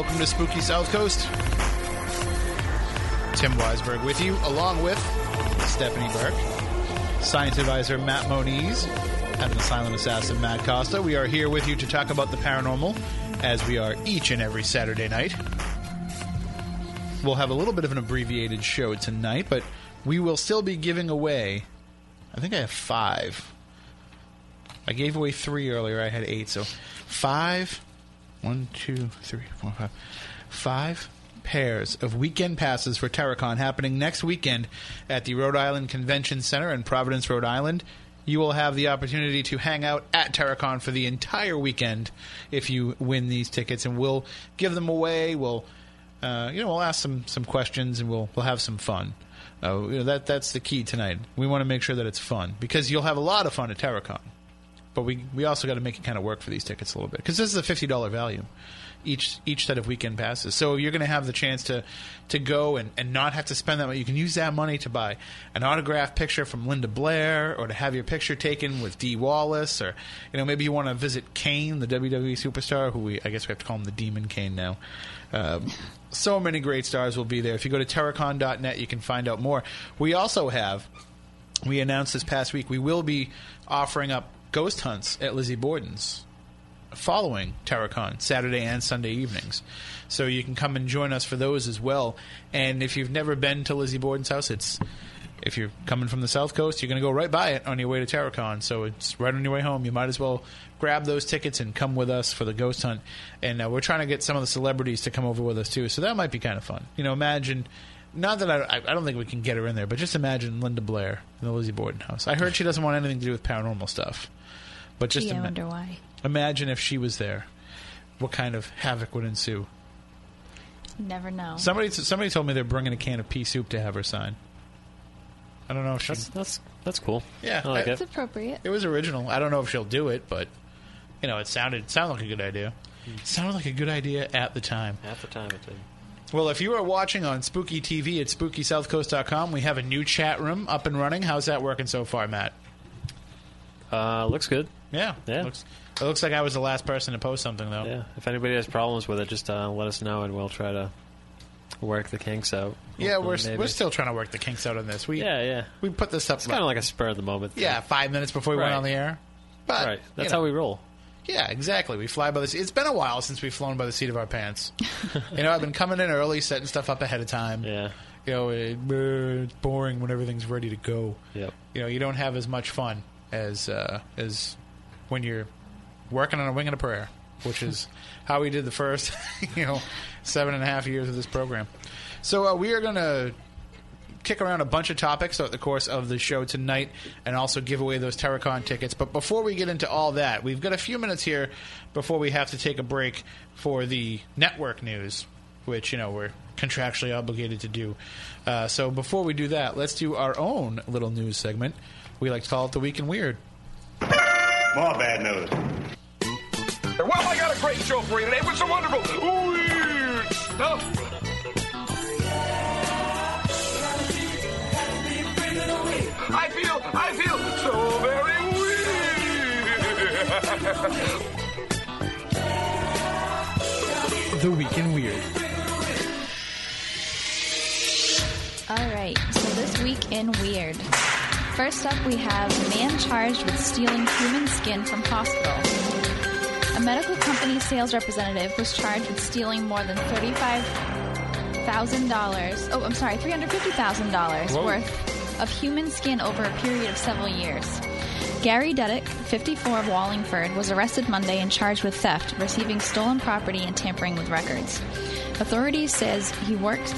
Welcome to Spooky South Coast. Tim Weisberg with you, along with Stephanie Burke, science advisor Matt Moniz, and the silent assassin Matt Costa. We are here with you to talk about the paranormal, as we are each and every Saturday night. We'll have a little bit of an abbreviated show tonight, but we will still be giving away. I think I have five. I gave away three earlier. I had eight, so five. One, two, three, four, five. Five pairs of weekend passes for Terrorcon happening next weekend at the Rhode Island Convention Center in Providence, Rhode Island. You will have the opportunity to hang out at Terrorcon for the entire weekend if you win these tickets, and we'll give them away. We'll, uh, you know, we'll ask some some questions, and we'll we'll have some fun. Uh, you know, that that's the key tonight. We want to make sure that it's fun because you'll have a lot of fun at Terrorcon but we we also got to make it kind of work for these tickets a little bit because this is a fifty dollar value each each set of weekend passes. So you're going to have the chance to to go and, and not have to spend that money. You can use that money to buy an autographed picture from Linda Blair, or to have your picture taken with Dee Wallace, or you know maybe you want to visit Kane, the WWE superstar, who we I guess we have to call him the Demon Kane now. Um, so many great stars will be there. If you go to terrorcon.net, you can find out more. We also have. We announced this past week we will be offering up ghost hunts at Lizzie Borden's following Terrorcon, Saturday and Sunday evenings. So you can come and join us for those as well. And if you've never been to Lizzie Borden's house, it's if you're coming from the South Coast, you're going to go right by it on your way to Terrorcon. So it's right on your way home. You might as well grab those tickets and come with us for the ghost hunt. And uh, we're trying to get some of the celebrities to come over with us too. So that might be kind of fun. You know, imagine. Not that I, I don't think we can get her in there, but just imagine Linda Blair in the Lizzie Borden house. I heard she doesn't want anything to do with paranormal stuff. But just Gee, I ima- wonder why. imagine if she was there, what kind of havoc would ensue? Never know. Somebody somebody told me they're bringing a can of pea soup to have her sign. I don't know if she. That's that's that's cool. Yeah, I like I- it's it. appropriate. It was original. I don't know if she'll do it, but you know, it sounded it sounded like a good idea. It sounded like a good idea at the time. Half the time it did. Well, if you are watching on Spooky TV at SpookySouthCoast.com, we have a new chat room up and running. How's that working so far, Matt? Uh, looks good. Yeah, Yeah. Looks, it looks like I was the last person to post something though. Yeah. If anybody has problems with it, just uh, let us know and we'll try to work the kinks out. Yeah, we're Maybe. we're still trying to work the kinks out on this. We Yeah, yeah. we put this up It's kind of like a spur of the moment. thing. yeah five minutes before we went on the air. But Right. That's you know, how we roll. Yeah, exactly. We fly by the seat. It's been a while since we've flown by the seat of our pants. you know, I've been coming in early, setting stuff up ahead of time. Yeah. You know, it, uh, it's boring when everything's ready to go. Yep. You know, you don't have as much fun as uh, as when you're working on a wing and a prayer, which is how we did the first, you know, seven and a half years of this program. So uh, we are going to kick around a bunch of topics throughout the course of the show tonight and also give away those Terrorcon tickets. But before we get into all that, we've got a few minutes here before we have to take a break for the network news, which, you know, we're contractually obligated to do. Uh, so before we do that, let's do our own little news segment. We like to call it the Week in Weird. More bad news. Well, I got a great show for you today with some wonderful weird stuff. I feel, I feel so very weird. The Week in Weird. All right, so this week in Weird. First up, we have a man charged with stealing human skin from hospital. A medical company sales representative was charged with stealing more than $35,000. Oh, I'm sorry, $350,000 worth of human skin over a period of several years. Gary Deddick, 54 of Wallingford, was arrested Monday and charged with theft, receiving stolen property, and tampering with records. Authorities says he worked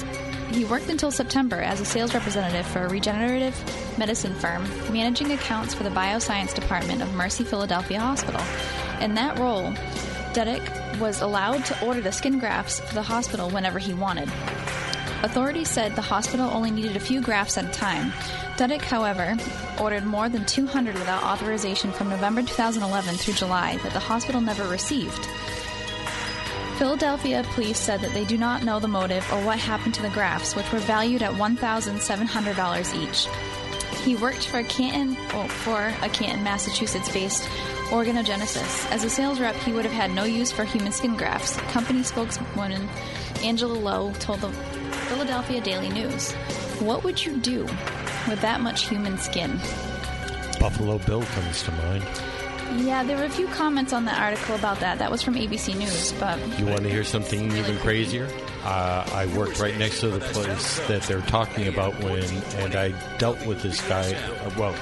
he worked until September as a sales representative for a regenerative medicine firm, managing accounts for the bioscience department of Mercy Philadelphia Hospital. In that role, Deddick was allowed to order the skin grafts for the hospital whenever he wanted. Authorities said the hospital only needed a few grafts at a time. Deddick, however, ordered more than 200 without authorization from November 2011 through July that the hospital never received. Philadelphia police said that they do not know the motive or what happened to the grafts, which were valued at $1,700 each. He worked for a Canton, well, for a Canton, Massachusetts-based Organogenesis. As a sales rep, he would have had no use for human skin grafts. Company spokeswoman Angela Lowe told the Philadelphia Daily News, "What would you do with that much human skin?" Buffalo Bill comes to mind. Yeah, there were a few comments on that article about that. That was from ABC News, but You want to hear something Really even crazier? Uh, I worked right next to the place that they're talking about when, and I dealt with this guy. Uh, well,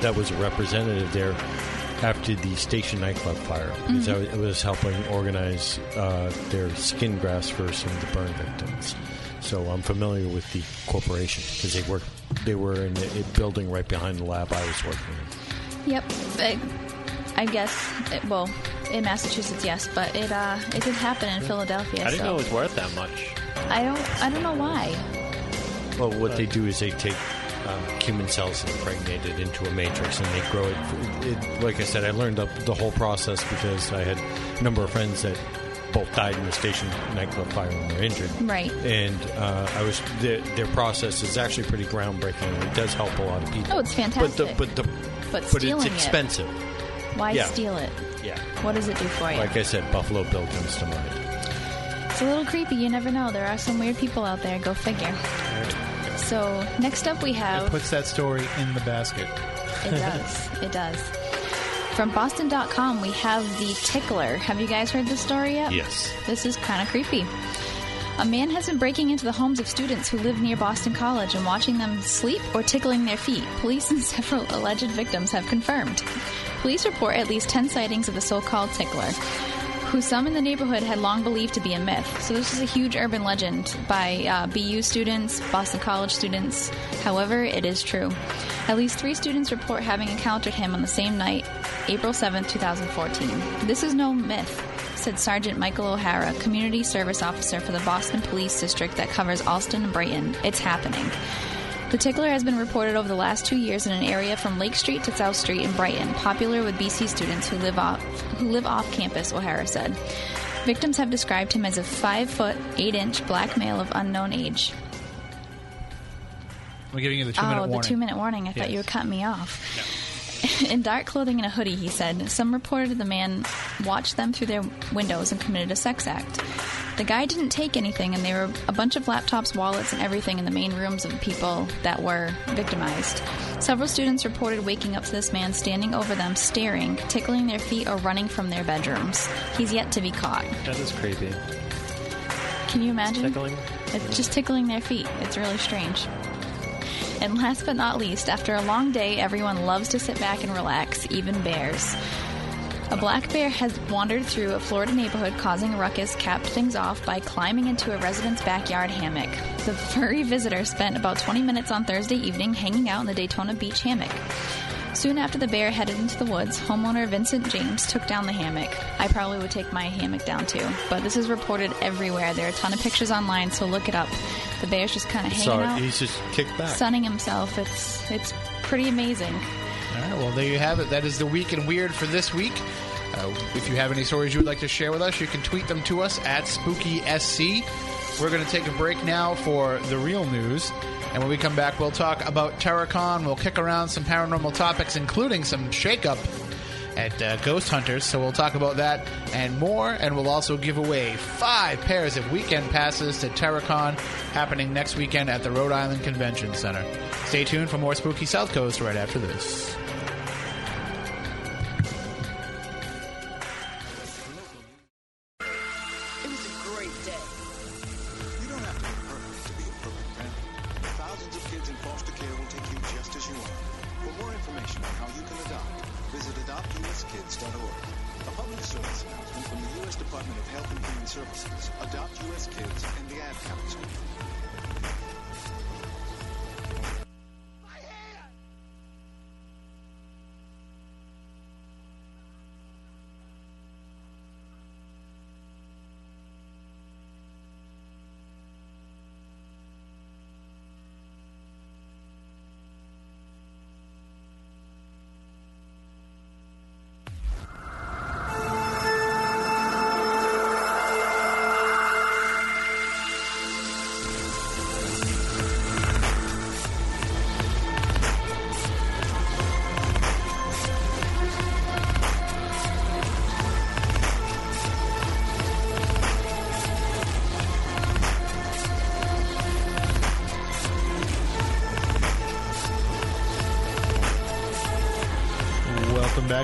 that was a representative there after the station nightclub fire because I, was- I was helping organize uh, their skin grafts for some of the burn victims. So I'm familiar with the corporation because they work. They were in a, a building right behind the lab I was working in. Yep. I, I guess. It, well, in Massachusetts, yes, but it uh, it did happen in Philadelphia. I didn't so know it was worth that much. I don't. I don't know why. Well, what they do is they take um, human cells and impregnate it into a matrix, and they grow it. it like I said, I learned the, the whole process because I had a number of friends that both died in the station nightclub fire and were injured. Right. And uh, I was their, their process is actually pretty groundbreaking, it does help a lot of people. Oh, it's But fantastic. the but the But but stealing it's it. Expensive. Why yeah. steal it? Yeah. What does it do for you? Like I said, Buffalo Bill comes to mind. It's a little creepy. You never know. There are some weird people out there. Go figure. So next up we have. It puts that story in the basket. It does. It does. From Boston.com, we have the Tickler. Have you guys heard this story yet? Yes. This is kind of creepy. A man has been breaking into the homes of students who live near Boston College and watching them sleep or tickling their feet. Police and several alleged victims have confirmed. Police report at least 10 sightings of the so called tickler, who some in the neighborhood had long believed to be a myth. So, this is a huge urban legend by uh, BU students, Boston College students. However, it is true. At least three students report having encountered him on the same night, April 7, 2014. This is no myth said Sergeant Michael O'Hara, Community Service Officer for the Boston Police District that covers Allston and Brighton. It's happening. The tickler has been reported over the last two years in an area from Lake Street to South Street in Brighton, popular with BC students who live off who live off campus. O'Hara said. Victims have described him as a five foot, eight inch black male of unknown age. I'm giving you the two minute oh, warning. the two minute warning. I thought you would cut me off. In dark clothing and a hoodie, he said. Some reported the man watched them through their windows and committed a sex act. The guy didn't take anything, and there were a bunch of laptops, wallets, and everything in the main rooms of the people that were victimized. Several students reported waking up to this man standing over them, staring, tickling their feet, or running from their bedrooms. He's yet to be caught. That is creepy. Can you imagine? Tickling? It's just tickling their feet. It's really strange. And last but not least, after a long day, everyone loves to sit back and relax, even bears. A black bear has wandered through a Florida neighborhood causing a ruckus, capped things off by climbing into a resident's backyard hammock. The furry visitor spent about 20 minutes on Thursday evening hanging out in the Daytona Beach hammock. Soon after the bear headed into the woods, homeowner Vincent James took down the hammock. I probably would take my hammock down too, but this is reported everywhere. There are a ton of pictures online, so look it up. The bear's just kind of hanging Sorry, out, he's just kicked back. sunning himself. It's it's pretty amazing. All right, well, there you have it. That is the week in weird for this week. Uh, if you have any stories you would like to share with us, you can tweet them to us at SpookySC. We're going to take a break now for the real news. And when we come back, we'll talk about TerrorCon. We'll kick around some paranormal topics, including some shakeup at uh, Ghost Hunters. So we'll talk about that and more. And we'll also give away five pairs of weekend passes to TerrorCon happening next weekend at the Rhode Island Convention Center. Stay tuned for more Spooky South Coast right after this.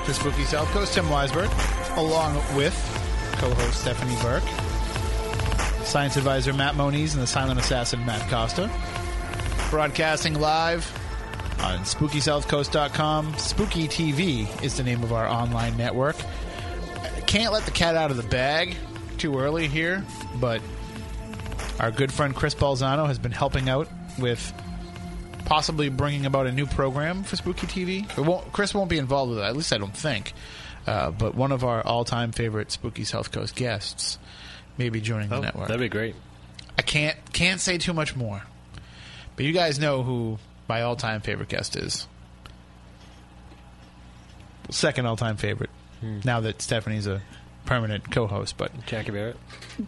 To Spooky South Coast. Tim Weisberg, along with co-host Stephanie Burke, science advisor Matt Moniz, and the silent assassin Matt Costa. Broadcasting live on SpookySouthCoast.com. Spooky TV is the name of our online network. Can't let the cat out of the bag too early here, but our good friend Chris Balzano has been helping out with possibly bringing about a new program for Spooky TV. It won't, Chris won't be involved with it, at least I don't think. Uh, but one of our all-time favorite Spooky South Coast guests may be joining the Oh, network. that'd be great. I can't can't say too much more, but you guys know who my all-time favorite guest is. Second all-time favorite. Now that Stephanie's a permanent co-host, but Jackie Barrett.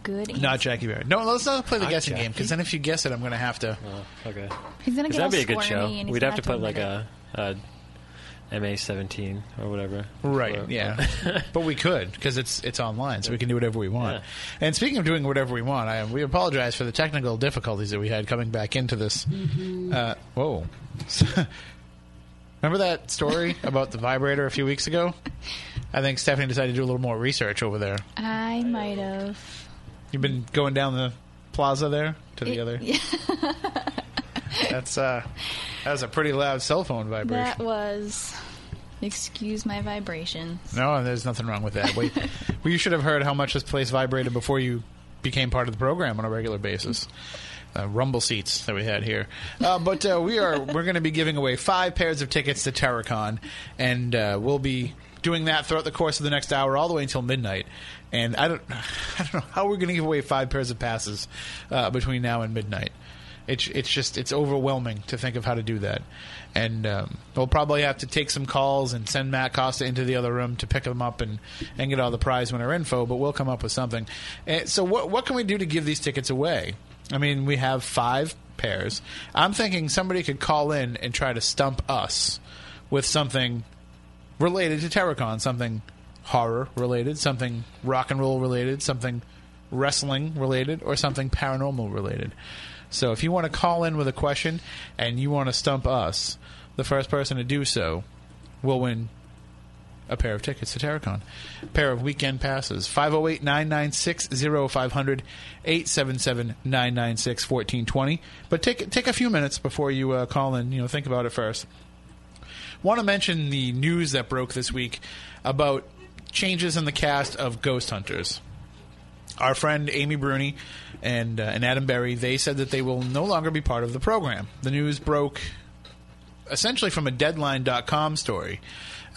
Good. not Jackie Barrett. No, let's not play the Not guessing Jackie. game because then if you guess it, I'm going to have to. Oh, okay. He's gonna 'Cause get all that'd be a good squirmy show. and he's We'd gonna have to put like admit a, a MA seventeen or whatever. Right. Or- Yeah. but we could because it's it's online, so we can do whatever we want. And speaking of doing whatever we want, I, we apologize for the technical difficulties that we had coming back into this. Mm-hmm. Uh, whoa. Remember that story about the vibrator a few weeks ago? I think Stephanie decided to do a little more research over there. I might have. You've been going down the plaza there to the other. That's uh, that was a pretty loud cell phone vibration. That was. Excuse my vibration. No, there's nothing wrong with that. Wait, well, you should have heard how much this place vibrated before you became part of the program on a regular basis. Uh, rumble seats that we had here, uh, but uh, we are we're going to be giving away five pairs of tickets to Terrorcon, and uh, we'll be doing that throughout the course of the next hour, all the way until midnight. And I don't, I don't know how we're going to give away five pairs of passes uh, between now and midnight. It's it's just it's overwhelming to think of how to do that, and um, we'll probably have to take some calls and send Matt Costa into the other room to pick them up and, and get all the prize winner info. But we'll come up with something. And so what what can we do to give these tickets away? I mean, we have five pairs. I'm thinking somebody could call in and try to stump us with something related to Terrorcon, something horror related, something rock and roll related, something wrestling related, or something paranormal related. So if you want to call in with a question and you want to stump us, the first person to do so will win a pair of tickets to Terrorcon. A pair of weekend passes. 508 996 0500 877 996 1420. But take, take a few minutes before you uh, call in. You know, think about it first. Want to mention the news that broke this week about changes in the cast of Ghost Hunters our friend Amy Bruni and uh, and Adam Berry, they said that they will no longer be part of the program. The news broke essentially from a Deadline.com story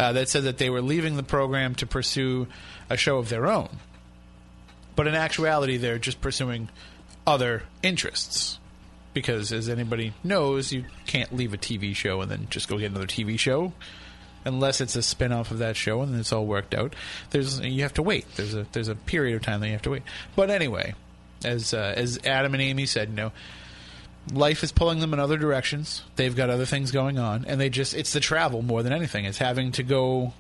uh, that said that they were leaving the program to pursue a show of their own. But in actuality, they're just pursuing other interests. Because, as anybody knows, you can't leave a TV show and then just go get another TV show unless it's a spin-off of that show and it's all worked out. There's you have to wait. There's a there's a period of time that you have to wait. But anyway, as uh, as Adam and Amy said, you know, life is pulling them in other directions. They've got other things going on, and they just it's the travel more than anything. It's having to go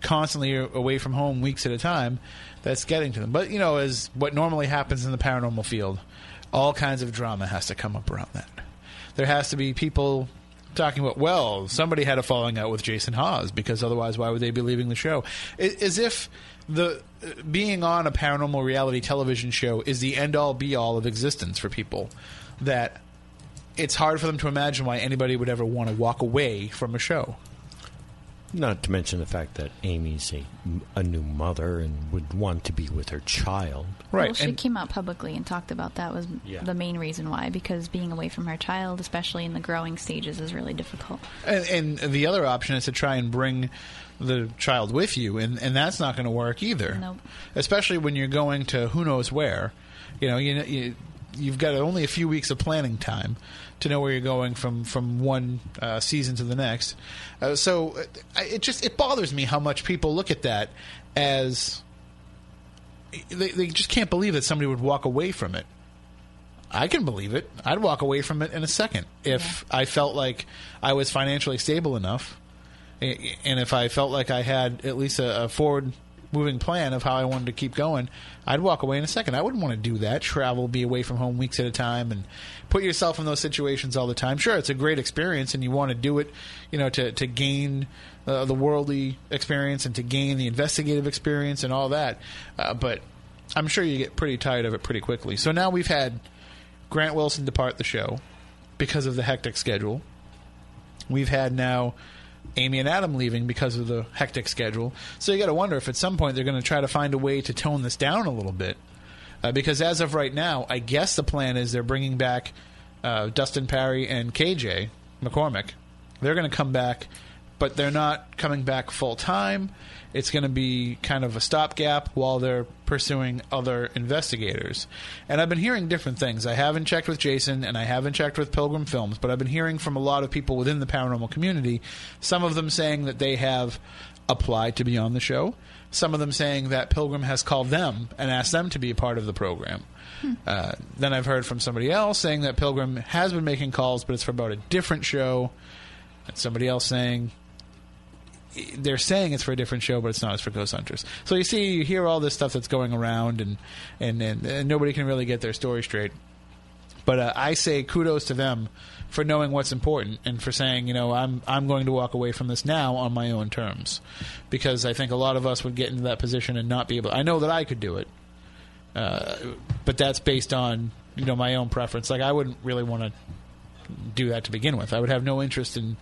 constantly away from home weeks at a time that's getting to them. But you know, as what normally happens in the paranormal field, all kinds of drama has to come up around that. There has to be people talking about, well, somebody had a falling out with Jason Hawes because otherwise, why would they be leaving the show? As if the being on a paranormal reality television show is the end all be all of existence for people. That it's hard for them to imagine why anybody would ever want to walk away from a show. Not to mention the fact that Amy's a, a new mother and would want to be with her child. Right. Well, she came out publicly and talked about that was Yeah. the main reason why, because being away from her child, especially in the growing stages, is really difficult. And, and the other option is to try and bring the child with you, and, and that's not going to work either. Nope. Especially when you're going to who knows where. You know, you, you you've got only a few weeks of planning time to know where you're going from from one uh, season to the next. Uh, so uh, I- it just it bothers me how much people look at that as they, they just can't believe that somebody would walk away from it. I can believe it. I'd walk away from it in a second if I felt like I was financially stable enough, and if I felt like I had at least a, a forward moving plan of how I wanted to keep going, I'd walk away in a second. I wouldn't want to do that. Travel, be away from home weeks at a time, and put yourself in those situations all the time. Sure, it's a great experience, and you want to do it, you know, to to gain uh, the worldly experience and to gain the investigative experience and all that. Uh, but I'm sure you get pretty tired of it pretty quickly. So now we've had Grant Wilson depart the show because of the hectic schedule. We've had now Amy and Adam leaving because of the hectic schedule. So you got to wonder if at some point they're going to try to find a way to tone this down a little bit. Uh, because as of right now, I guess the plan is they're bringing back uh, Dustin Pari and KJ McCormick. They're going to come back, but they're not coming back full time. It's going to be kind of a stopgap while they're pursuing other investigators. And I've been hearing different things. I haven't checked with Jason and I haven't checked with Pilgrim Films, but I've been hearing from a lot of people within the paranormal community, some of them saying that they have applied to be on the show, some of them saying that Pilgrim has called them and asked them to be a part of the program. Uh, then I've heard from somebody else saying that Pilgrim has been making calls, but it's for about a different show. And somebody else saying they're saying it's for a different show, but it's not. It's for Ghost Hunters. So you see, you hear all this stuff that's going around, and and and, and nobody can really get their story straight. But uh, I say kudos to them for knowing what's important and for saying, you know, I'm I'm going to walk away from this now on my own terms, because I think a lot of us would get into that position and not be able. I know that I could do it, uh, but that's based on you know my own preference. Like I wouldn't really want to do that to begin with. I would have no interest in.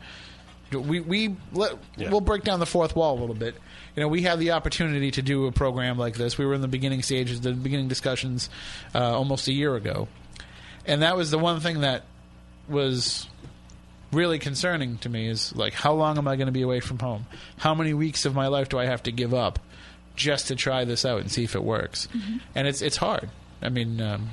We we let, we'll break down the fourth wall a little bit. You know, we had the opportunity to do a program like this. We were in the beginning stages, the beginning discussions, uh, almost a year ago, and that was the one thing that was really concerning to me is like how long am I going to be away from home? How many weeks of my life do I have to give up just to try this out and see if it works? And it's it's hard. I mean, um,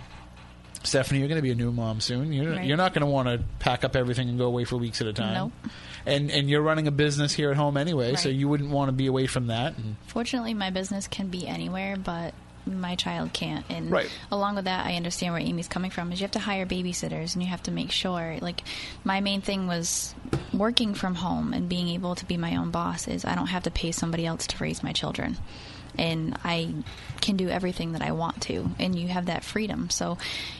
Stephanie, you're going to be a new mom soon. You're, Right. you're not going to want to pack up everything and go away for weeks at a time. Nope. And and you're running a business here at home anyway, so you wouldn't want to be away from that. And Fortunately, my business can be anywhere, but my child can't. And Right. along with that, I understand where Amy's coming from. Is you have to hire babysitters, and you have to make sure. Like, my main thing was working from home and being able to be my own boss. Is I don't have to pay somebody else to raise my children, and I can do everything that I want to. And you have that freedom. So,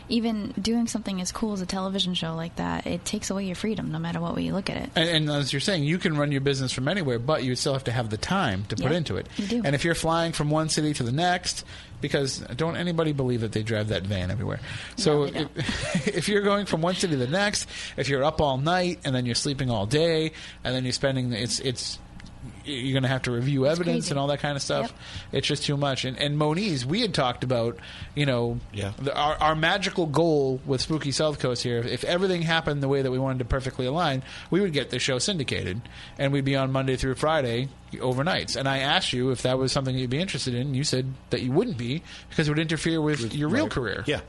even doing something as cool as a television show like that, it takes away your freedom, no matter what way you look at it. And, and as you're saying, you can run your business from anywhere, but you still have to have the time to put into it. you do. And if you're flying from one city to the next, because don't anybody believe that they drive that van everywhere. So No, if, if you're going from one city to the next, if you're up all night and then you're sleeping all day, and then you're spending it's it's you're going to have to review evidence crazy. and all that kind of stuff. It's just too much. And, and Moniz, we had talked about, you know, Yeah. the, our, our magical goal with Spooky South Coast here. If everything happened the way that we wanted to perfectly align, we would get the show syndicated, and we'd be on Monday through Friday overnights. And I asked you if that was something you'd be interested in. and You said that you wouldn't be because it would interfere with, your real Right. career. Yeah.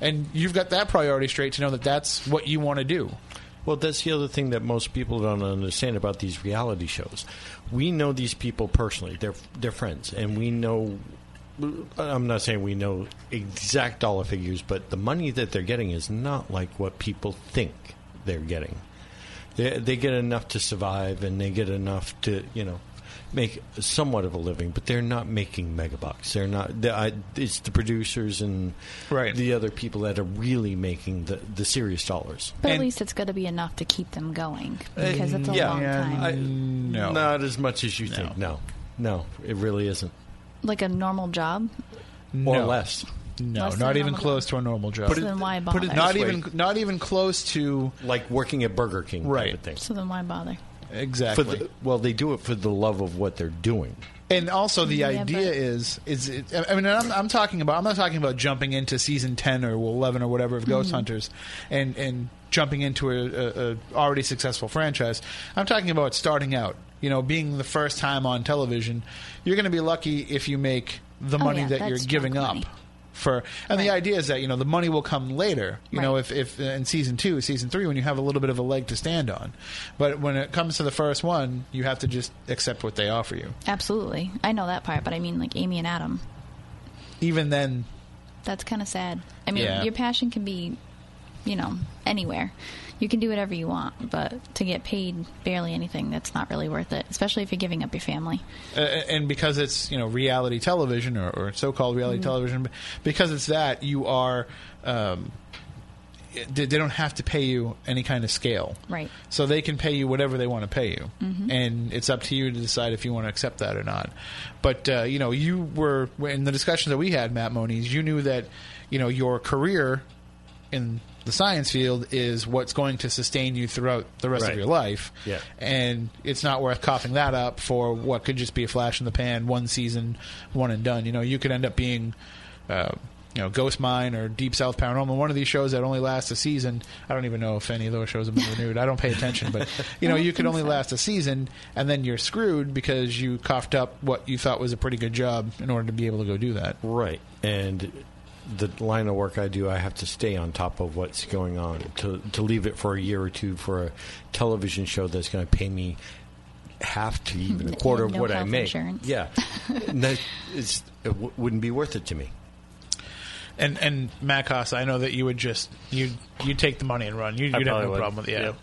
And you've got that priority straight to know that that's what you want to do. Well, that's the other thing that most people don't understand about these reality shows. We know these people personally; they're they're friends, and we know. I'm not saying we know exact dollar figures, but the money that they're getting is not like what people think they're getting. They they get enough to survive, and they get enough to you know make somewhat of a living, but they're not making megabucks. They're not. they I, it's the producers and Right. the other people that are really making the the serious dollars. But And- at least it's going to be enough to keep them going uh, because it's a yeah, long yeah, time. I- No. Not as much as you think. No. No, it really isn't. like a normal job. Or No. less. No, Less not even normal close to a normal job. Put So then why bother? not this way. even not even close to Like working at Burger King type Right. of thing. so then why bother? For exactly. the, well, they do it for the love of what they're doing. And also, the Yeah, idea but- is is it, I mean, I'm, I'm talking about I'm not talking about jumping into season ten or eleven or whatever of Ghost Hunters, and and jumping into a, a, a already successful franchise. I'm talking about starting out. You know, being the first time on television, you're going to be lucky if you make the Oh, money yeah, that you're giving junk up. money. For and the idea is that you know the money will come later. You know, if if in season two, season three, when you have a little bit of a leg to stand on, but when it comes to the first one, you have to just accept what they offer you. Absolutely, I know that part, but I mean, like Amy and Adam. Even then, That's kind of sad. I mean, Yeah. your passion can be, you know, anywhere. You can do whatever you want, but to get paid barely anything, that's not really worth it, especially if you're giving up your family. Uh, and because it's you know reality television or, or so-called reality television, because it's that you are. Um, they don't have to pay you any kind of scale, Right. So they can pay you whatever they want to pay you, Mhm. and it's up to you to decide if you want to accept that or not. But uh, you know, you were in the discussions that we had, Matt Moniz. You knew that you know your career in the science field is what's going to sustain you throughout the rest Right. of your life. Yeah. And it's not worth coughing that up for what could just be a flash in the pan, one season, one and done. You know, you could end up being, uh, you know, Ghost Mine or Deep South Paranormal, one of these shows that only lasts a season. I don't even know if any of those shows have been renewed. I don't pay attention, but you know, you could only last a season, and then you're screwed because you coughed up what you thought was a pretty good job in order to be able to go do that. Right. And the line of work I do, I have to stay on top of what's going on. To to leave it for a year or two for a television show that's going to pay me half to even a quarter of what I make. insurance. Yeah, And that is, it w- wouldn't be worth it to me. And and Matt Costa, I know that you would just you you take the money and run. You, I you'd have probably no would. problem with it. Yeah. Yep.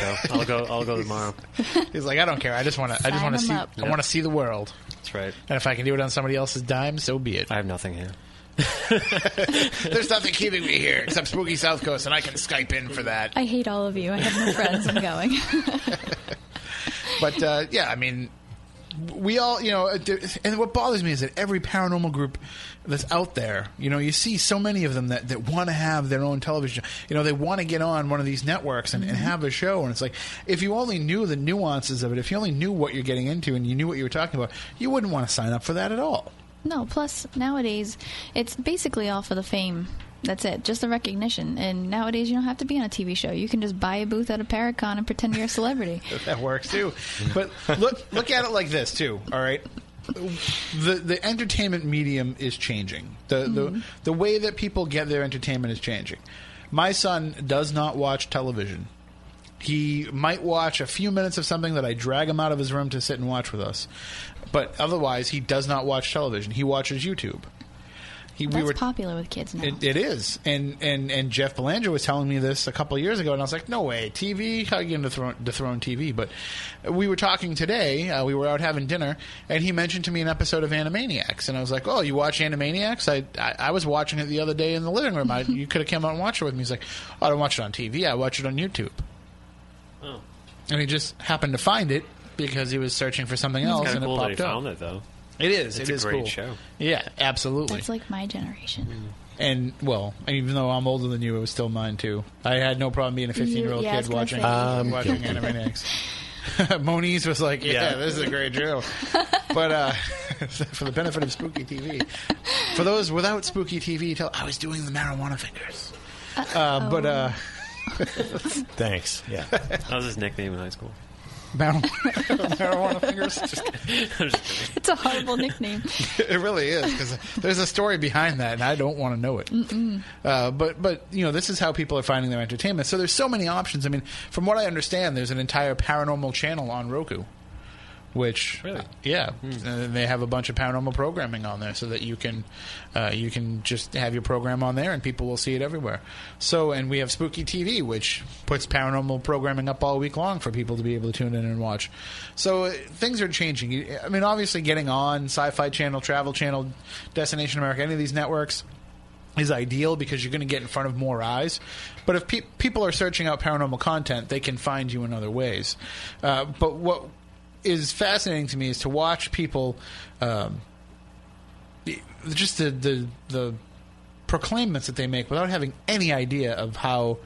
Go. I'll go. I'll go tomorrow. He's like, I don't care. I just want to. I just want to see. up. I want to see the world. That's right. And if I can do it on somebody else's dime, so be it. I have nothing here. There's nothing keeping me here except spooky South Coast, and I can Skype in for that. I hate all of you. I have no friends. I'm going. But uh, yeah, I mean, we all, you know, uh, and what bothers me is that every paranormal group that's out there, you know, you see so many of them that, that want to have their own television. You know, they want to get on one of these networks and, and have a show. And it's like, if you only knew the nuances of it, if you only knew what you're getting into and you knew what you were talking about, you wouldn't want to sign up for that at all. No, plus nowadays it's basically all for the fame. That's it, just the recognition. And nowadays you don't have to be on a TV show. You can just buy a booth at a Paracon and pretend you're a celebrity. that works too. But look look at it like this too. All right. The the entertainment medium is changing. The the mm-hmm. the way that people get their entertainment is changing. My son does not watch television. He might watch a few minutes of something that I drag him out of his room to sit and watch with us. But otherwise he does not watch television. He watches YouTube. He, That's popular with kids now. it, it is, and and and Jeff Belanger was telling me this a couple of years ago, and I was like, "No way, TV? How are you going to dethrone, dethrone TV?" But we were talking today. Uh, we were out having dinner, and he mentioned to me an episode of Animaniacs, and I was like, "Oh, you watch Animaniacs? I I, I was watching it the other day in the living room. I, you could have come out and watched it with me." He's like, oh, "I don't watch it on TV. I watch it on YouTube." Oh. And he just happened to find it because he was searching for something else, and kind of it cool that he popped up. found it, though. It is. It's it a is great cool. show. Yeah, absolutely. That's like my generation. And well, even though I'm older than you, it was still mine too. I had no problem being a 15 year old Yeah, I was kid gonna watching say. I'm watching guilty. Animaniacs. Moniz was like, "Yeah, Yeah. this is a great show," but uh, for the benefit of Spooky TV, for those without Spooky TV, tell I was doing the marijuana fingers. Uh, but uh, Thanks. Yeah. That was his nickname in high school. mar- marijuana fingers, Just- It's a horrible nickname. it really is because there's a story behind that, and I don't want to know it. Uh, but but you know, this is how people are finding their entertainment. So there's so many options. I mean, from what I understand, there's an entire paranormal channel on Roku. Which, Really? yeah, and they have a bunch of paranormal programming on there, so that you can, uh, you can just have your program on there, and people will see it everywhere. So, and we have Spooky TV, which puts paranormal programming up all week long for people to be able to tune in and watch. So uh, things are changing. I mean, obviously, getting on Sci-Fi Channel, Travel Channel, Destination America, any of these networks is ideal because you're going to get in front of more eyes. But if pe- people are searching out paranormal content, they can find you in other ways. Uh, but what is fascinating to me is to watch people, um, just the, the the proclaimments that they make without having any idea of how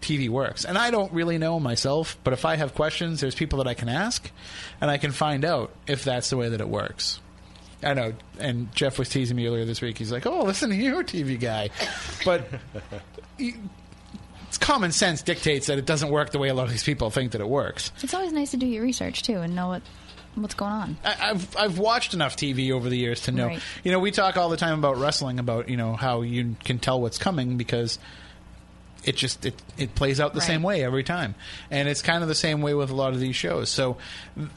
TV works. And I don't really know myself, but if I have questions, there's people that I can ask, and I can find out if that's the way that it works. I know, and Jeff was teasing me earlier this week. He's like, "Oh, listen to you, TV guy," but it's common sense dictates that it doesn't work the way a lot of these people think that it works. It's always nice to do your research too and know what what's going on. I, I've I've watched enough TV over the years to know. Right. You know, we talk all the time about wrestling, about you know how you can tell what's coming because it just it it plays out the Right. same way every time, and it's kind of the same way with a lot of these shows. So,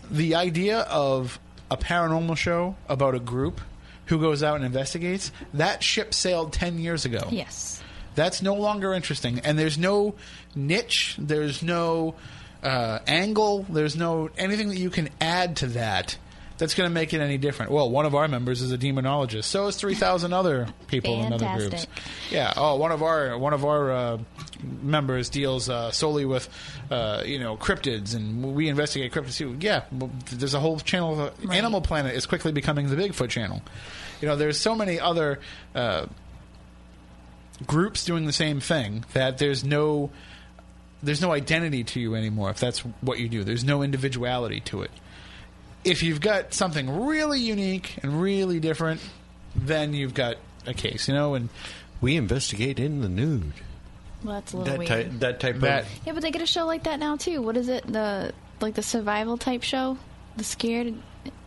the idea of a paranormal show about a group who goes out and investigates that ship sailed ten years ago. Yes. That's no longer interesting, and there's no niche. There's no uh, angle. There's no anything that you can add to that. That's going to make it any different. Well, one of our members is a demonologist. So is three thousand other people in other groups. Yeah. Oh, one of our one of our uh, members deals uh, solely with uh, you know cryptids, and we investigate cryptids too. Yeah. well, There's a whole channel. Of, Right. Animal Planet is quickly becoming the Bigfoot channel. You know, there's so many other uh, groups doing the same thing that there's no there's no identity to you anymore if that's what you do. There's no individuality to it. If you've got something really unique and really different, then you've got a case, you know, and We investigate in the nude. Well, that's a little That weird. type, that type that of. Yeah, but they get a show like that now too. What is it? The like the survival type show, the scared,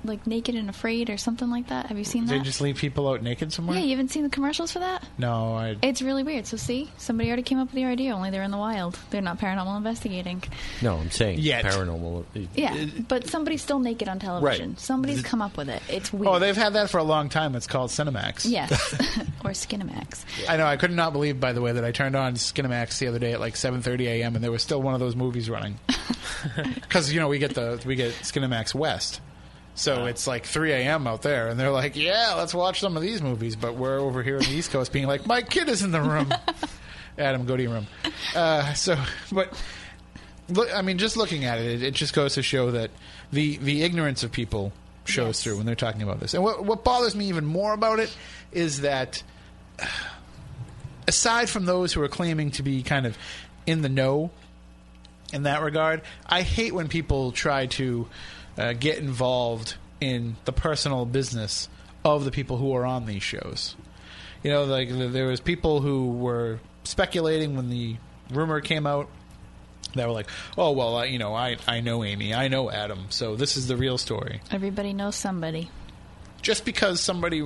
like naked and afraid or something like that. Have you seen they that? They just leave people out naked somewhere. yeah, you haven't seen the commercials for that? No, I It's really weird. So see, somebody already came up with the idea. Only they're in the wild. They're not paranormal investigating. No, I'm saying Yet. paranormal. Yeah, but somebody's still naked on television. Right. Somebody's come up with it. It's oh, weird. Oh, they've had that for a long time. It's called Cinemax. yes, or Skinamax. I know. I could not believe, by the way, that I turned on Skinemax the other day at like 7:30 a.m. and there was still one of those movies running. Because you know we get the we get Skinemax West, so it's like 3 a.m. out there, and they're like, "Yeah, let's watch some of these movies." But we're over here in the East Coast, being like, "My kid is in the room." Adam, go to your room. Uh, so, but look, I mean, just looking at it, it, it just goes to show that the the ignorance of people shows Yes. through when they're talking about this. And what what bothers me even more about it is that aside from those who are claiming to be kind of in the know in that regard, I hate when people try to uh, get involved in the personal business of the people who are on these shows. You know, like there was people who were speculating when the rumor came out that were like, "Oh well, I, you know, I I know Amy, I know Adam, so this is the real story." Everybody knows somebody. just because somebody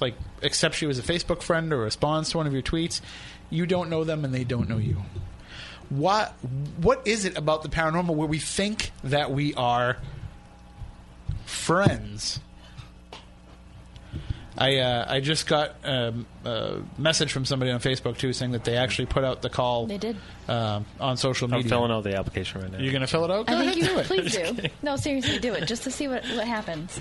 like accepts you as a Facebook friend or responds to one of your tweets, you don't know them and they don't know you. What what is it about the paranormal where we think that we are friends? I uh, I just got um, a message from somebody on Facebook too saying that they actually put out the call. They did. um, on social I'm media. filling out the application right now. You're gonna fill it out? Go I ahead, think you do it. please do. No, seriously, do it just to see what what happens.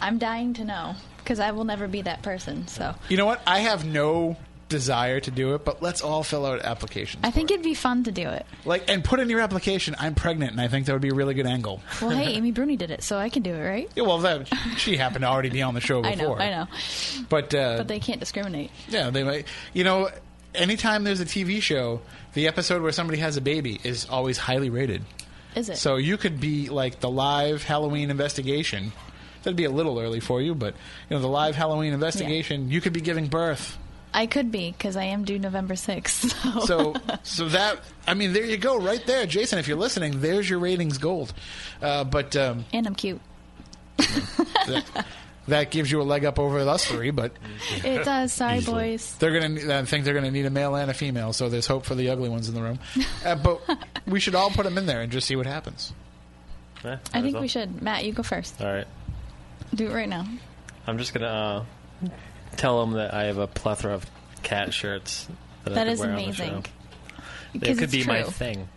I'm dying to know because I will never be that person. So You know what? I have no desire to do it, but let's all fill out applications. I think it'd be fun to do it. Like, and put in your application, I'm pregnant, and I think that would be a really good angle. Well, hey, Amy Bruni did it, so I can do it, right? Yeah, well, that, she happened to already be on the show before. I know. I know, But, uh, but they can't discriminate. yeah, they might. You know, anytime there's a TV show, the episode where somebody has a baby is always highly rated. Is it? So you could be like the live Halloween investigation. That'd be a little early for you, but you know the live Halloween investigation. You could be giving birth. I could be because I am due November sixth. So, So, so that I mean, there you go, right there, Jason. If you're listening, there's your ratings gold. Uh, but um, and I'm cute. that, that gives you a leg up over us three. But It does. Sorry, Easily. boys. they're gonna, I think they're gonna need a male and a female. So there's hope for the ugly ones in the room. Uh, but we should all put them in there and just see what happens. Yeah, I think well. we should. Matt, you go first. All right. Do it right now. I'm just gonna uh, tell them that I have a plethora of cat shirts. That, I That could is wear on the amazing. show. It could it's be my thing.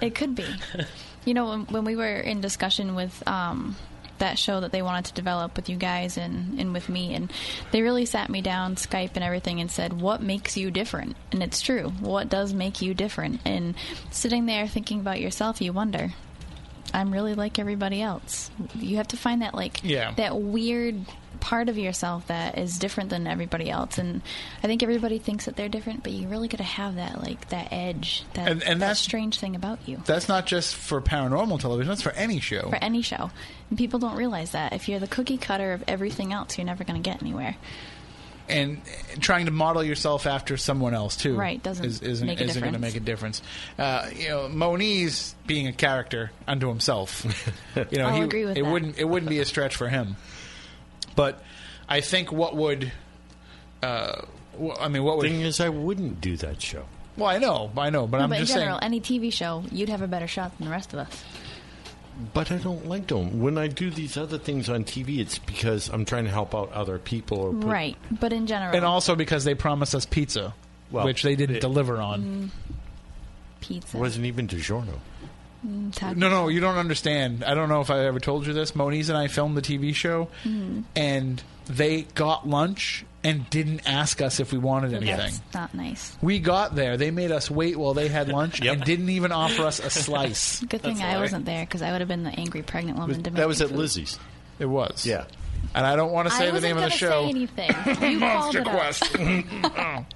It could be. you know, when, when we were in discussion with um, that show that they wanted to develop with you guys and, and with me, and they really sat me down, Skype and everything, and said, What makes you different? And it's true. What does make you different? And sitting there thinking about yourself, you wonder. I'm really like everybody else. You have to find that like Yeah. that weird part of yourself that is different than everybody else. And I think everybody thinks that they're different, but you really got to have that like that edge, that, And- and that that's- strange thing about you That's not just for paranormal television. That's for any show. for any show. And people don't realize that if you're the cookie cutter of everything else, you're never going to get anywhere. and trying to model yourself after someone else too, Right, doesn't is, isn't, make a isn't going to make a difference. Uh, you know, Moniz being a character unto himself. You know, I'll he, agree with it that. wouldn't it wouldn't be a stretch for him. But I think what would, uh, wh- I mean, what would? Thing is, I wouldn't do that show. well, I know, I know, but No, I'm but in just general, saying. any TV show, you'd have a better shot than the rest of us. But I don't like them. When I do these other things on TV, it's because I'm trying to help out other people. Or put, Right. But in general, And also because they promise us pizza. Well, which they didn't it- deliver on. Pizza. It wasn't even DiGiorno. Mm. No, no, you don't understand. I don't know if I ever told you this. Moniz and I filmed the TV show, Mm. and they got lunch and didn't ask us if we wanted anything. That's not nice. We got there. They made us wait while they had lunch Yep. and didn't even offer us a slice. Good thing That's I all right. wasn't there because I would have been the angry pregnant woman. That was at food. Lizzie's. It was. Yeah. And I don't want to say I the name of the show. Say anything. You called it up.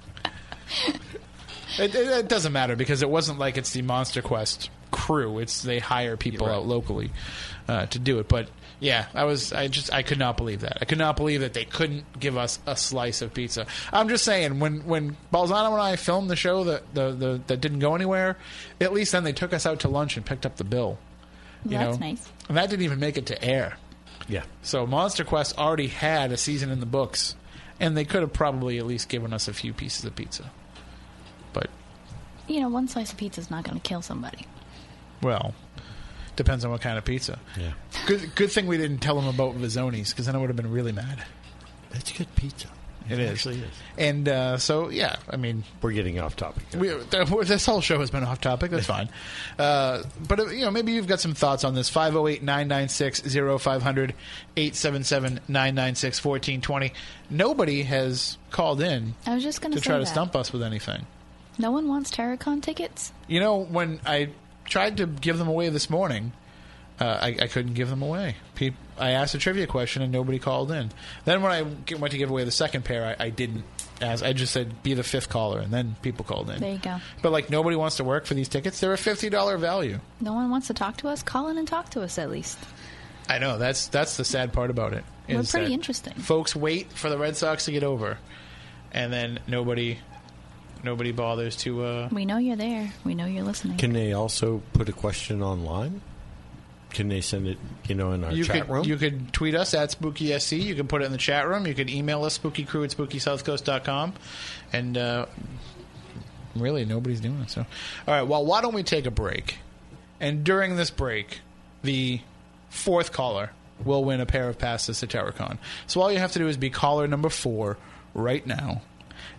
It, it, it doesn't matter because it wasn't like it's the Monster Quest crew. It's they hire people out locally uh, to do it. But yeah, I was I just I could not believe that. I could not believe that they couldn't give us a slice of pizza. I'm just saying when when Balzano and I filmed the show that the, the that didn't go anywhere, at least then they took us out to lunch and picked up the bill. You That's know? nice. And that didn't even make it to air. Yeah. So Monster Quest already had a season in the books, and they could have probably at least given us a few pieces of pizza. But You know, one slice of pizza is not going to kill somebody. Well, depends on what kind of pizza. Yeah. Good, good thing we didn't tell them about Vizzoni's because then I would have been really mad. That's good pizza. It is. actually is. And uh, so, yeah, I mean, We're getting off topic. we, this whole show has been off topic. That's fine. Uh, but, uh, you know, maybe you've got some thoughts on this. 508 996 0500 877 996 1420. Nobody has called in I was just going to say try to that. stump us with anything. No one wants TerrorCon tickets. You know, when I tried to give them away this morning, uh, I, I couldn't give them away. I asked a trivia question and nobody called in. Then when I went to give away the second pair, I, I didn't As I just said be the fifth caller, and then people called in. There you go. But like nobody wants to work for these tickets. They're a fifty dollar value. No one wants to talk to us. Call in and talk to us at least. I know that's that's the sad part about it. We're pretty interesting. Folks wait for the Red Sox to get over, and then nobody nobody bothers to. Uh, We know you're there. We know you're listening. Can they also put a question online? Can they send it, you know, in our you chat could room? you could tweet us at SpookySC. You can put it in the chat room. You could email us spookycrew at spookysouthcoast.com. And uh, really, nobody's doing it. So, all right. Well, why don't we take a break? And during this break, the fourth caller will win a pair of passes to TerrorCon. So all you have to do is be caller number four right now.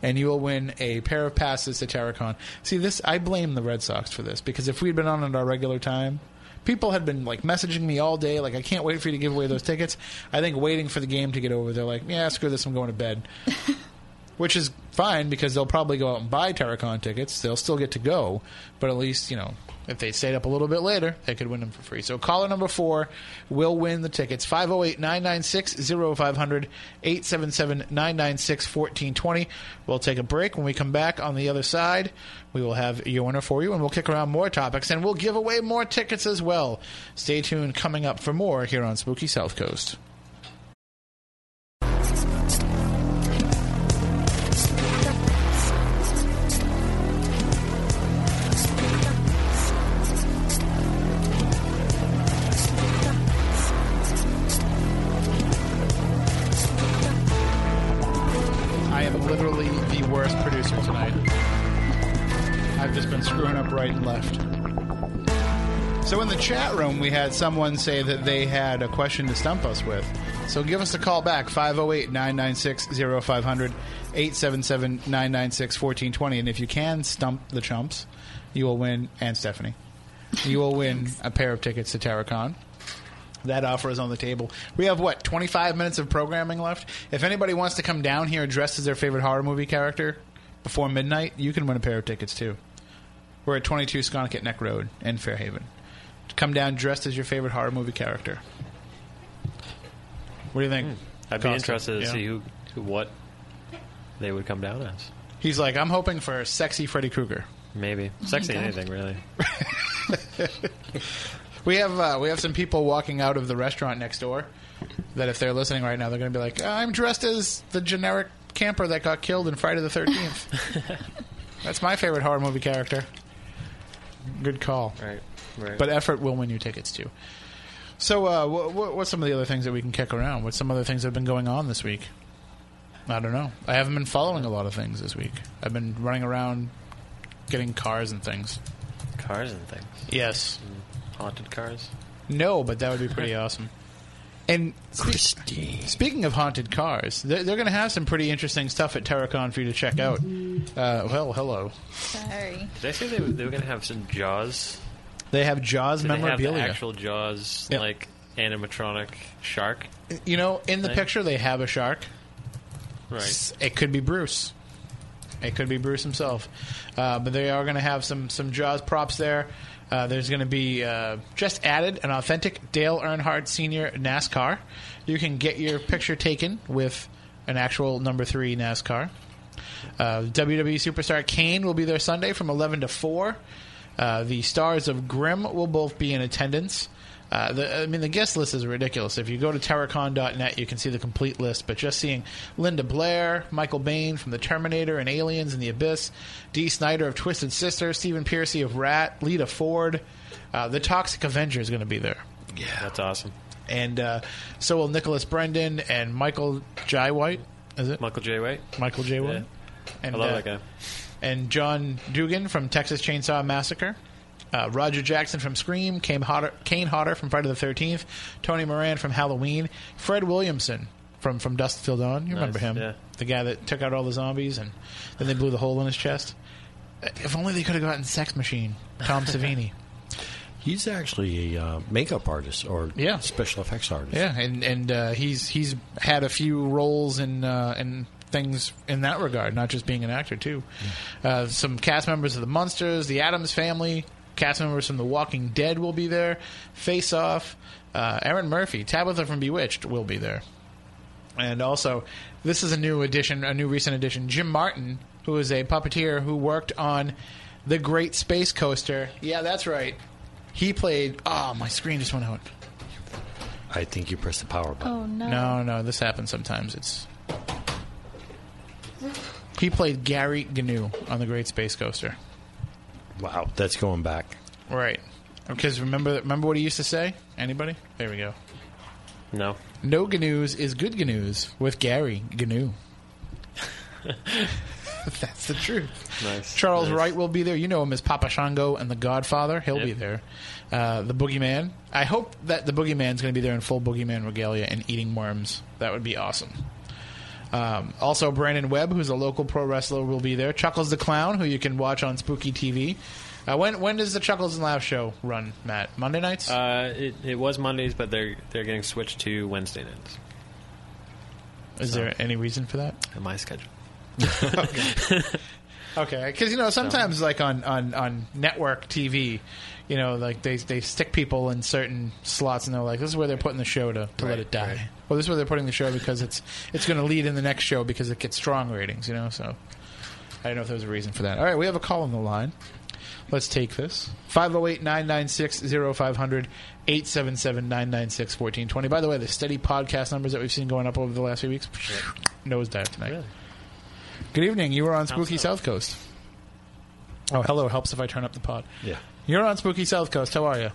And you will win a pair of passes to TerrorCon. See, this I blame the Red Sox for this because if we'd been on at our regular time, people had been like messaging me all day, like I can't wait for you to give away those tickets. I think waiting for the game to get over, they're like, yeah, screw this, I'm going to bed. Which is fine because they'll probably go out and buy TerrorCon tickets. They'll still get to go, but at least you know if they stayed up a little bit later, they could win them for free. So caller number four will win the tickets. 508-996-0500, 877-996-1420. We'll take a break. When we come back on the other side, we will have your winner for you, and we'll kick around more topics, and we'll give away more tickets as well. Stay tuned coming up for more here on Spooky South Coast. Had someone say that they had a question to stump us with. So give us a call back, 508-996-0500, 877-996-1420. And if you can stump the chumps, you will win, and Stephanie, you will win a pair of tickets to TerrorCon. That offer is on the table. We have what, 25 minutes of programming left? If anybody wants to come down here dressed as their favorite horror movie character before midnight, you can win a pair of tickets too. We're at 22 Sconticut Neck Road in Fairhaven. Come down dressed as your favorite horror movie character. What do you think? I'd be Costa? interested to Yeah. see who, who, what they would come down as. He's like, I'm hoping for sexy Freddy Krueger. Maybe sexy God. anything really. We have uh, we have some people walking out of the restaurant next door that if they're listening right now, they're going to be like, "I'm dressed as the generic camper that got killed in Friday the 13th." That's my favorite horror movie character. Good call. Right. Right. But effort will win you tickets too. So, uh, wh- wh- what's some of the other things that we can kick around? What's some other things that have been going on this week? I don't know. I haven't been following a lot of things this week. I've been running around getting cars and things. cars and things. Yes. Haunted cars. No, but that would be pretty awesome. And spe- speaking of haunted cars, they're, they're going to have some pretty interesting stuff at TerrorCon for you to check out. Uh, well, hello. Sorry. Did I say they, were- they were going to have some Jaws? They have Jaws Did they have memorabilia. actual Jaws, Yep. like animatronic shark? you know, in the Thing. picture, they have a shark. Right. It could be Bruce. It could be Bruce himself. Uh, but they are going to have some some Jaws props there. Uh, there's going to be uh, just added an authentic Dale Earnhardt Senior NASCAR. You can get your picture taken with an actual number three NASCAR. Uh, WWE superstar Kane will be there Sunday from 11 to 4. Uh, the stars of Grimm will both be in attendance. Uh, the, I mean, the guest list is ridiculous. If you go to TerrorCon.net, you can see the complete list. But just seeing Linda Blair, Michael Biehn from The Terminator and Aliens and the Abyss, Dee Snider of Twisted Sister, Stephen Pearcy of Ratt, Lita Ford, uh, the Toxic Avenger is going to be there. Yeah. That's awesome. And uh, so will Nicholas Brendon and Michael Jai White. Is it Michael J. White? Michael J. White? And, I love uh, that guy. And John Dugan from Texas Chainsaw Massacre. Uh, Roger Jackson from Scream, Kane Hodder, Kane Hodder from Friday the Thirteenth, Tony Moran from Halloween, Fred Williamson from from Dusk Till Dawn. You remember Nice, him? yeah. The guy that took out all the zombies and then they blew the hole in his chest. Uh, If only they could have gotten Sex Machine, Tom Savini. He's actually a uh, makeup artist or Yeah. special effects artist. Yeah, and and uh, he's he's had a few roles in uh, in things in that regard, not just being an actor too. Uh, some cast members of the Munsters, the Addams Family, cast members from The Walking Dead will be there. Face Off, uh, Erin Murphy, Tabitha from Bewitched will be there, and also this is a new addition, a new recent addition. Jim Martin, who is a puppeteer who worked on the Great Space Coaster. Yeah, that's right. He played. Oh, my screen just went out. I think you pressed the power button. Oh no. No, no, this happens sometimes. It's he played Gary Gnu on the Great Space Coaster. Wow, that's going back. Right. Because remember, remember what he used to say. Anybody? There we go. No. No GNUs is good GNUs with Gary GNU. That's the truth. Nice. Charles Nice. Wright will be there. You know him as Papa Shango and the Godfather. He'll Yep. be there. Uh, the Boogeyman. I hope that the Boogeyman's going to be there in full Boogeyman regalia and eating worms. That would be awesome. Um, also, Brandon Webb, who's a local pro wrestler, will be there. Chuckles the Clown, who you can watch on Spooky TV. Uh, when when does the Chuckles and Laugh show run, Matt? Monday nights? Uh, it, it was Mondays, but they're they're getting switched to Wednesday nights. Is there any reason for that? On my schedule. Okay, because you know sometimes like on, on, on network TV, you know like they they stick people in certain slots and they're like this is where they're putting the show to, to let it die. right. Well, this is where they're putting the show because it's it's going to lead in the next show because it gets strong ratings. You know, so I don't know if there was a reason for that. All right, we have a call on the line. Let's take this 508 996 0500 877 996 1420. By the way, the steady podcast numbers that we've seen going up over the last few weeks, nosedive tonight. Really? Good evening. You were on Spooky so? South Coast. Oh, hello. Helps if I turn up the pod. Yeah. You're on Spooky South Coast. How are you?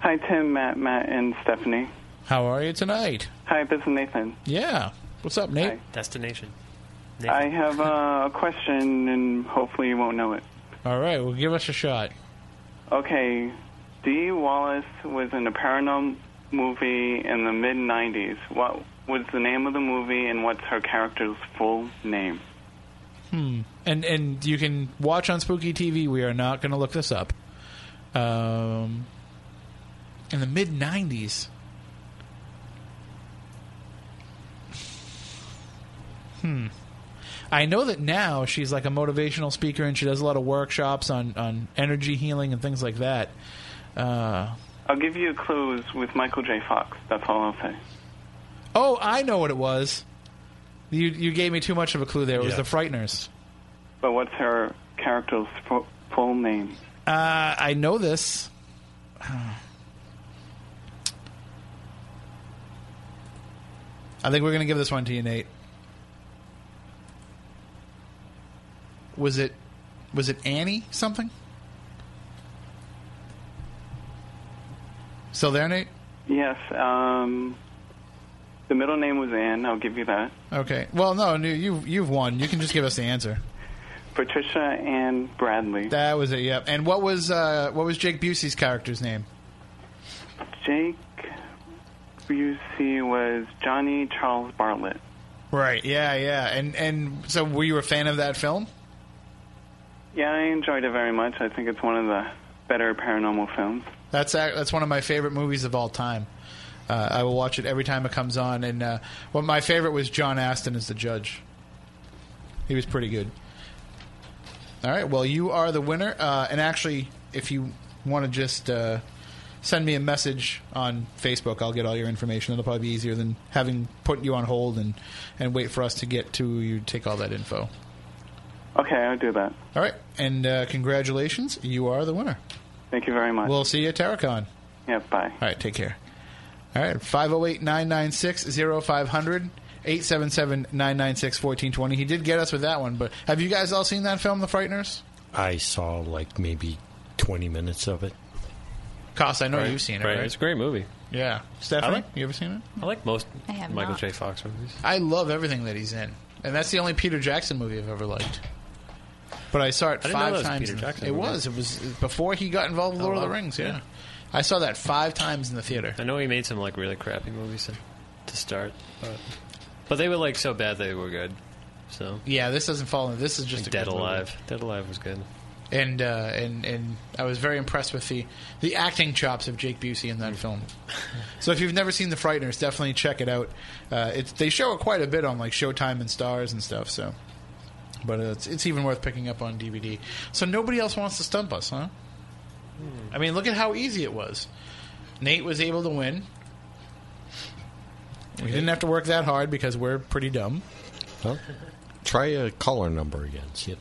Hi, Tim, Matt, Matt, and Stephanie. How are you tonight? Hi, this is Nathan. Yeah. What's up, Nate? Hi. Destination. I have uh, a question, and hopefully you won't know it. All right. Well, give us a shot. Okay, Dee Wallace was in a paranormal movie in the mid 90s. What was the name of the movie, and what's her character's full name? Hmm. And and you can watch on Spooky TV. We are not going to look this up. Um, in the mid '90s. Hmm. I know that now she's like a motivational speaker and she does a lot of workshops on, on energy healing and things like that. Uh, I'll give you a clues with Michael J. Fox. That's all I'll say. Oh, I know what it was. You you gave me too much of a clue there. It was Yeah. the Frighteners. But what's her character's fu- full name? Uh, I know this. I think we're going to give this one to you, Nate. Was it was it Annie something? Still there, Nate? Yes, um, the middle name was Anne. I'll give you that. Okay. Well, no, no, you you've won. You can just give us the answer. Patricia Ann Bradley. That was it. Yep. And what was uh, what was Jake Busey's character's name? Jake Busey was Johnny Charles Bartlett. Right. Yeah. Yeah. And and so were you a fan of that film? Yeah, I enjoyed it very much. I think it's one of the better paranormal films. That's that's one of my favorite movies of all time. Uh, I will watch it every time it comes on. And uh, well, my favorite was John Astin as the judge. He was pretty good. All right. Well, you are the winner. Uh, and actually, if you want to just uh, send me a message on Facebook, I'll get all your information. It'll probably be easier than having put you on hold and and wait for us to get to you take all that info. Okay, I'll do that. All right. And uh, congratulations, you are the winner. Thank you very much. We'll see you at TerrorCon. yeah, bye. All right, take care. All right, 508 996 0500 877 996 1420. He did get us with that one, but have you guys all seen that film, The Frighteners? I saw like maybe 20 minutes of it. Cost, I know Right. you've seen it, Right. right? It's a great movie. Yeah. Stephanie, like- you ever seen it? I like most I have Michael not. J. Fox movies. I love everything that he's in. And that's the only Peter Jackson movie I've ever liked. But I saw it I didn't know five that was times. Peter in- Jackson it movie. was. It was before he got involved with Oh, Lord of the. Rings, yeah. Yeah. I saw that five times in the theater. I know he made some like really crappy movies to, to start, but but they were like so bad they were good. So Yeah, this doesn't fall in. This is just like a Dead good movie. Alive. Dead Alive was good. and uh, and and I was very impressed with the the acting chops of Jake Busey in that film. So if you've never seen The Frighteners, definitely check it out. Uh, it's they show it quite a bit on like Showtime and Stars and stuff. So, but it's it's even worth picking up on DVD. So nobody else wants to stump us, huh? I mean, look at how easy it was. Nate was able to win. We didn't have to work that hard because we're pretty dumb. Well, try a caller number again. See if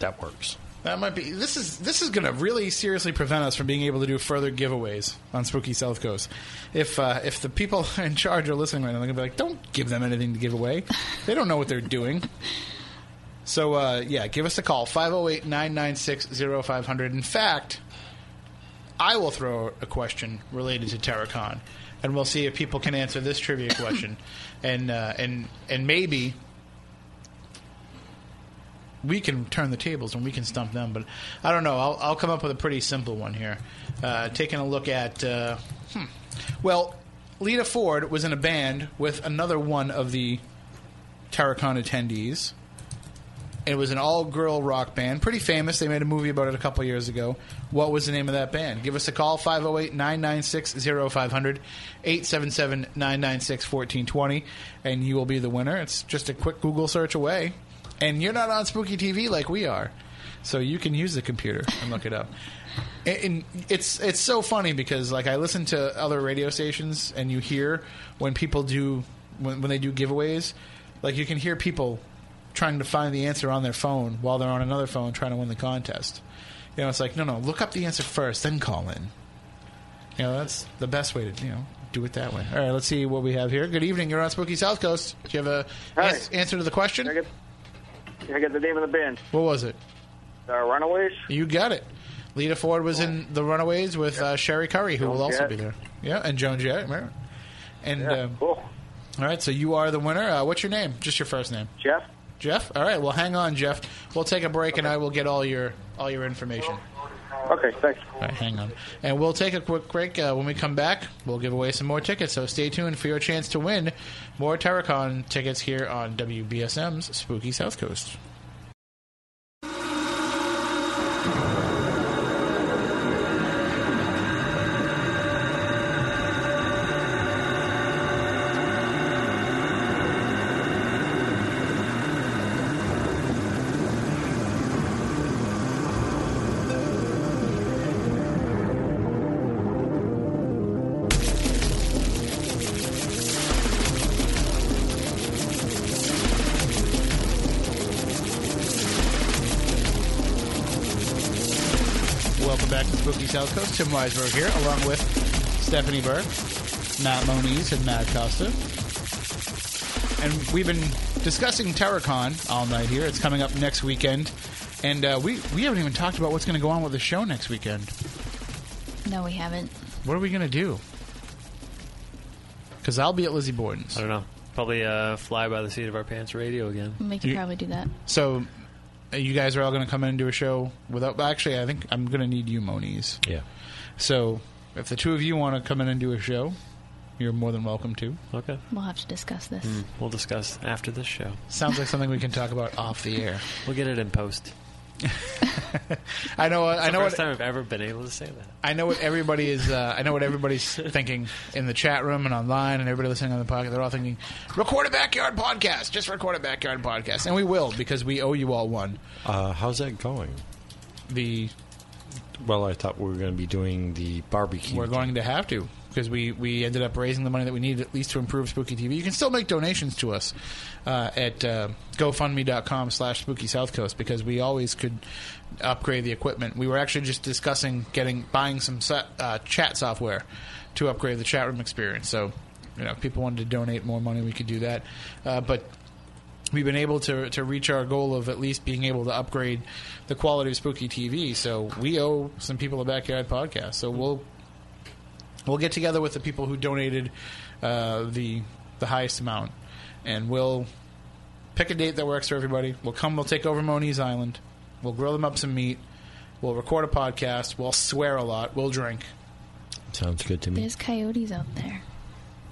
that works. That might be. This is this is going to really seriously prevent us from being able to do further giveaways on Spooky South Coast. If uh, if the people in charge are listening right now, they're going to be like, "Don't give them anything to give away. They don't know what they're doing." So uh, yeah, give us a call 508-996-0500. In fact, I will throw a question related to TerrorCon, and we'll see if people can answer this trivia question, and uh, and and maybe we can turn the tables and we can stump them. But I don't know. I'll, I'll come up with a pretty simple one here. Uh, taking a look at, uh, hmm. well, Lita Ford was in a band with another one of the TerrorCon attendees. It was an all-girl rock band, pretty famous. They made a movie about it a couple years ago. What was the name of that band? Give us a call 508-996-0500 877-996-1420 and you will be the winner. It's just a quick Google search away. And you're not on Spooky TV like we are. So you can use the computer and look it up. And- it's it's so funny because like I listen to other radio stations and you hear when people do when, when they do giveaways, like you can hear people trying to find the answer on their phone while they're on another phone trying to win the contest. You know, it's like no, no, look up the answer first, then call in. You know, that's the best way to you know do it that way. All right, let's see what we have here. Good evening. You're on Spooky South Coast. Do you have a Hi. ans- answer to the question? I get, I get the name of the band. What was it? Uh, Runaways. You got it. Lita Ford was in the Runaways with uh, Cherie Currie, who Joan will also Jett. be there. Yeah, and Joan Jett. right. And Yeah, um, cool. all right, so you are the winner. Uh, what's your name? Just your first name. Jeff. Jeff. All right. Well, hang on, Jeff. We'll take a break, and I will get all your all your information. Okay, thanks. All right, hang on. And we'll take a quick break. Uh, when we come back, we'll give away some more tickets. So stay tuned for your chance to win more TerrorCon tickets here on WBSM's Spooky South Coast. Tim Weisberg here, along with Stephanie Burke, Matt Moniz, and Matt Costa. And we've been discussing TerrorCon all night here. It's coming up next weekend. And uh, we, we haven't even talked about what's going to go on with the show next weekend. No, we haven't. What are we going to do? Because I'll be at Lizzie Borden's. I don't know. Probably uh, fly by the seat of our pants radio again. We could You- probably do that. So you guys are all going to come in and do a show without. Actually, I think I'm going to need you, Moniz. Yeah. So if the two of you want to come in and do a show, you're more than welcome to. Okay. We'll have to discuss this. Mm, we'll discuss after this show. Sounds like something we can talk about off the air. We'll get it in post. I know. It's I the know. first What, time I've ever been able to say that. I know what everybody is. Uh, I know what everybody's thinking in the chat room and online, and everybody listening on the podcast. They're all thinking, "Record a backyard podcast. Just record a backyard podcast," and we will because we owe you all one. Uh, how's that going? The Well, I thought we were going to be doing the barbecue. we're going to have to because we we ended up raising the money that we needed at least to improve Spooky TV. You can still make donations to us uh, at uh, GoFundMe.com slash Spooky South Coast because we always could upgrade the equipment. We were actually just discussing getting buying some set, uh, chat software to upgrade the chat room experience. So, you know, if people wanted to donate more money, we could do that. Uh, but we've been able to to reach our goal of at least being able to upgrade the quality of Spooky TV. So we owe some people a backyard podcast. So we'll we'll get together with the people who donated uh, the the highest amount, and we'll pick a date that works for everybody. We'll come. We'll take over Moniz Island. We'll grill them up some meat. We'll record a podcast. We'll swear a lot. We'll drink. Sounds good to me. There's coyotes out there.